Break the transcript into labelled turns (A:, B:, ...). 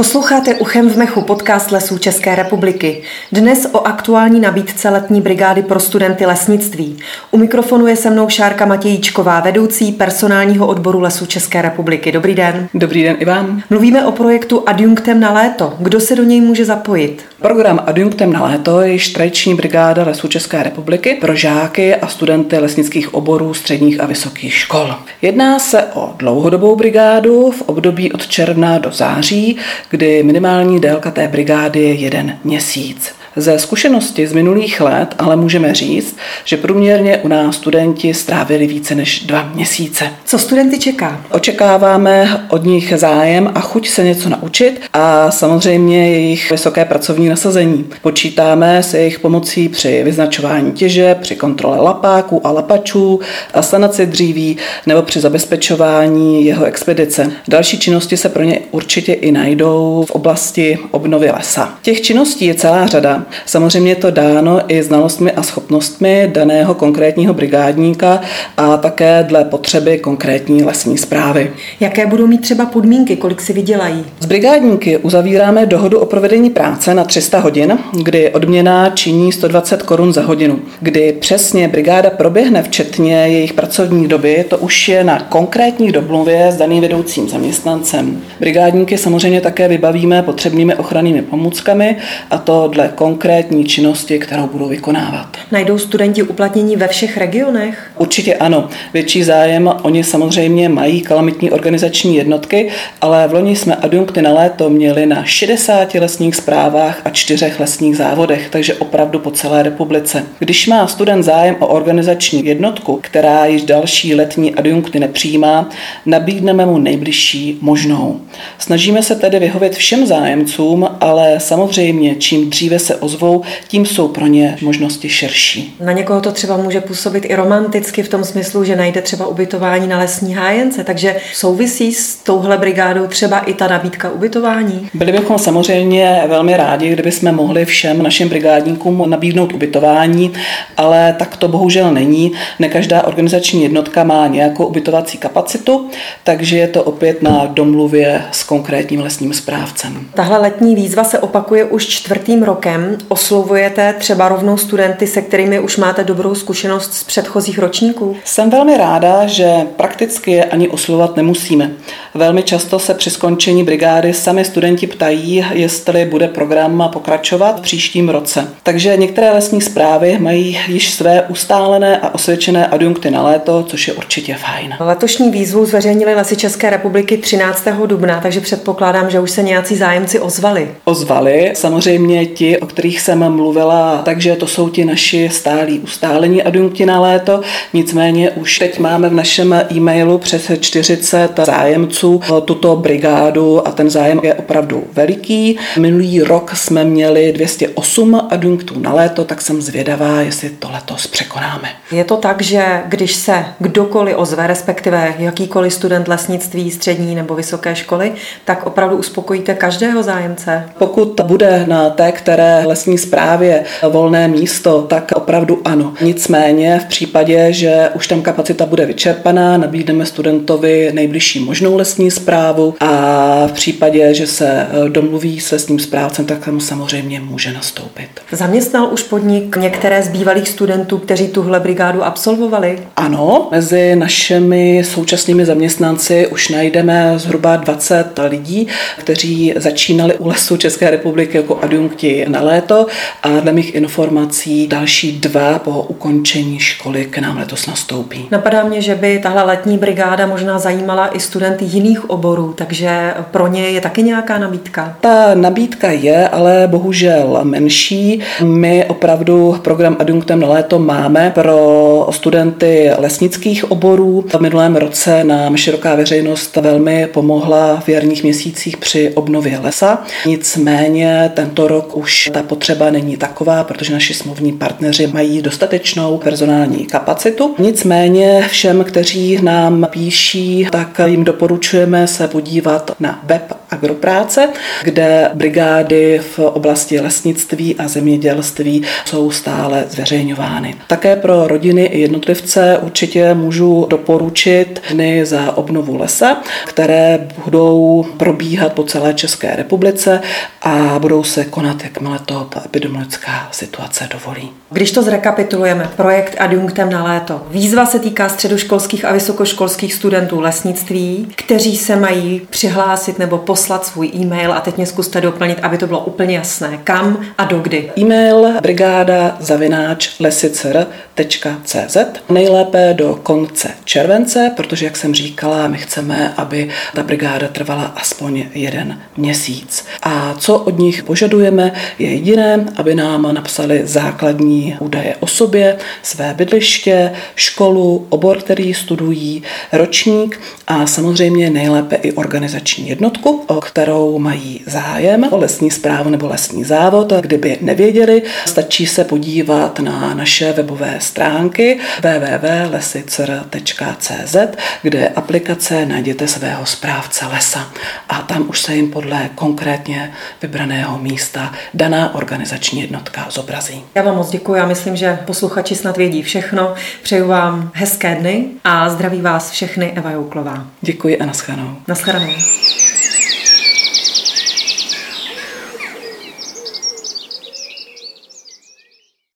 A: Posloucháte Uchem v mechu podcast Lesů České republiky. Dnes o aktuální nabídce letní brigády pro studenty lesnictví. U mikrofonu je se mnou Šárka Matějíčková, vedoucí personálního odboru Lesů České republiky. Dobrý den.
B: Dobrý den i vám.
A: Mluvíme o projektu Adjunktem na léto. Kdo se do něj může zapojit?
B: Program Adjunktem na léto je již tradiční brigáda Lesů České republiky pro žáky a studenty lesnických oborů středních a vysokých škol. Jedná se o dlouhodobou brigádu v období od června do září, kdy minimální délka té brigády je jeden měsíc. Ze zkušenosti z minulých let ale můžeme říct, že průměrně u nás studenti strávili více než dva měsíce.
A: Co studenty čeká?
B: Očekáváme od nich zájem a chuť se něco naučit a samozřejmě jejich vysoké pracovní nasazení. Počítáme se jejich pomocí při vyznačování těže, při kontrole lapáků a lapačů, asanaci dříví nebo při zabezpečování jeho expedice. Další činnosti se pro ně určitě i najdou v oblasti obnovy lesa. Těch činností je celá řada. Samozřejmě je to dáno i znalostmi a schopnostmi daného konkrétního brigádníka a také dle potřeby konkrétní lesní zprávy.
A: Jaké budou mít třeba podmínky, kolik si vydělají?
B: S brigádníky uzavíráme dohodu o provedení práce na 300 hodin, kdy odměna činí 120 korun za hodinu. Kdy přesně brigáda proběhne včetně jejich pracovní doby, to už je na konkrétní domluvě s daným vedoucím zaměstnancem. Brigádníky samozřejmě také vybavíme potřebnými ochrannými pomůckami a to dle konkrétní konkrétní činnosti, kterou budou vykonávat.
A: Najdou studenti uplatnění ve všech regionech?
B: Určitě ano. Větší zájem oni samozřejmě mají kalamitní organizační jednotky, ale v loni jsme adjunkty na léto měli na 60 lesních zprávách a čtyřech lesních závodech, takže opravdu po celé republice. Když má student zájem o organizační jednotku, která již další letní adjunkty nepřijímá, nabídneme mu nejbližší možnou. Snažíme se tedy vyhovět všem zájemcům, ale samozřejmě čím dříve se ozvou, tím jsou pro ně možnosti širší.
A: Na někoho to třeba může působit i romanticky v tom smyslu, že najde třeba ubytování na lesní hájence, takže souvisí s touhle brigádou třeba i ta nabídka ubytování?
B: Byli bychom samozřejmě velmi rádi, kdyby jsme mohli všem našim brigádníkům nabídnout ubytování, ale tak to bohužel není. Ne každá organizační jednotka má nějakou ubytovací kapacitu, takže je to opět na domluvě s konkrétním lesním správcem.
A: Tahle letní výzva se opakuje už čtvrtým rokem oslovujete třeba rovnou studenty, se kterými už máte dobrou zkušenost z předchozích ročníků?
B: Jsem velmi ráda, že prakticky je ani oslovovat nemusíme. Velmi často se při skončení brigády sami studenti ptají, jestli bude program pokračovat v příštím roce. Takže některé lesní zprávy mají již své ustálené a osvědčené adjunkty na léto, což je určitě fajn.
A: Letošní výzvu zveřejnili Lesy České republiky 13. dubna, takže předpokládám, že už se nějací zájemci ozvali.
B: Ozvali, samozřejmě ti, o kterých jsem mluvila, takže to jsou ti naši stálí ustálení adjunkti na léto. Nicméně už teď máme v našem e-mailu přes 40 zájemců tuto brigádu a ten zájem je opravdu veliký. Minulý rok jsme měli 208 adjunktů na léto, tak jsem zvědavá, jestli to letos překonáme.
A: Je to tak, že když se kdokoliv ozve, respektive jakýkoliv student lesnictví, střední nebo vysoké školy, tak opravdu uspokojíte každého zájemce?
B: Pokud bude na té, které lesní správě volné místo, tak opravdu ano. Nicméně v případě, že už tam kapacita bude vyčerpaná, nabídneme studentovi nejbližší možnou lesní zprávu a v případě, že se domluví s lesním správcem, tak tam samozřejmě může nastoupit.
A: Zaměstnal už podnik některé z bývalých studentů, kteří tuhle brigádu absolvovali?
B: Ano, mezi našimi současnými zaměstnanci už najdeme zhruba 20 lidí, kteří začínali u lesu České republiky jako adjunkti na léto a dle mých informací další dva po ukončení školy k nám letos nastoupí.
A: Napadá mě, že by tahle letní brigáda možná zajímala i studenty jiných oborů, takže pro ně je taky nějaká nabídka?
B: Ta nabídka je, ale bohužel menší. My opravdu program adjunktem na léto máme pro studenty lesnických oborů. V minulém roce nám široká veřejnost velmi pomohla v jarních měsících při obnově lesa. Nicméně tento rok už ta potřeba není taková, protože naši smluvní partneři mají dostatečnou personální kapacitu. Nicméně všem, kteří nám píší, tak jim doporučujeme se podívat na web agropráce, kde brigády v oblasti lesnictví a zemědělství jsou stále zveřejňovány. Také pro rodiny i jednotlivce určitě můžu doporučit dny za obnovu lesa, které budou probíhat po celé České republice a budou se konat, jakmile to epidemiologická situace dovolí.
A: Když to zrekapitulujeme, projekt Adjunktem na léto. Výzva se týká středoškolských a vysokoškolských studentů lesnictví, kteří se mají přihlásit nebo poslat svůj e-mail a teď mě zkuste doplnit, aby to bylo úplně jasné. Kam a dokdy?
B: E-mail brigáda zavináč lesicer.cz nejlépe do konce července, protože, jak jsem říkala, my chceme, aby ta brigáda trvala aspoň jeden měsíc. A co od nich požadujeme, je jediné, aby nám napsali základní údaje o sobě, své bydliště, školu, obor, který studují, ročník a samozřejmě nejlépe i organizační jednotku, o kterou mají zájem, o lesní zprávu nebo lesní závod. Kdyby nevěděli, stačí se podívat na naše webové stránky www.lesicer.cz, kde aplikace najděte svého správce lesa a tam už se jim podle konkrétně vybraného místa daná organizační jednotka zobrazí.
A: Já vám moc děkuji, já myslím, že posluchači snad vědí všechno. Přeju vám hezké dny a zdraví vás všechny Eva Jouklová.
B: Děkuji a naschledanou.
A: Naschledanou.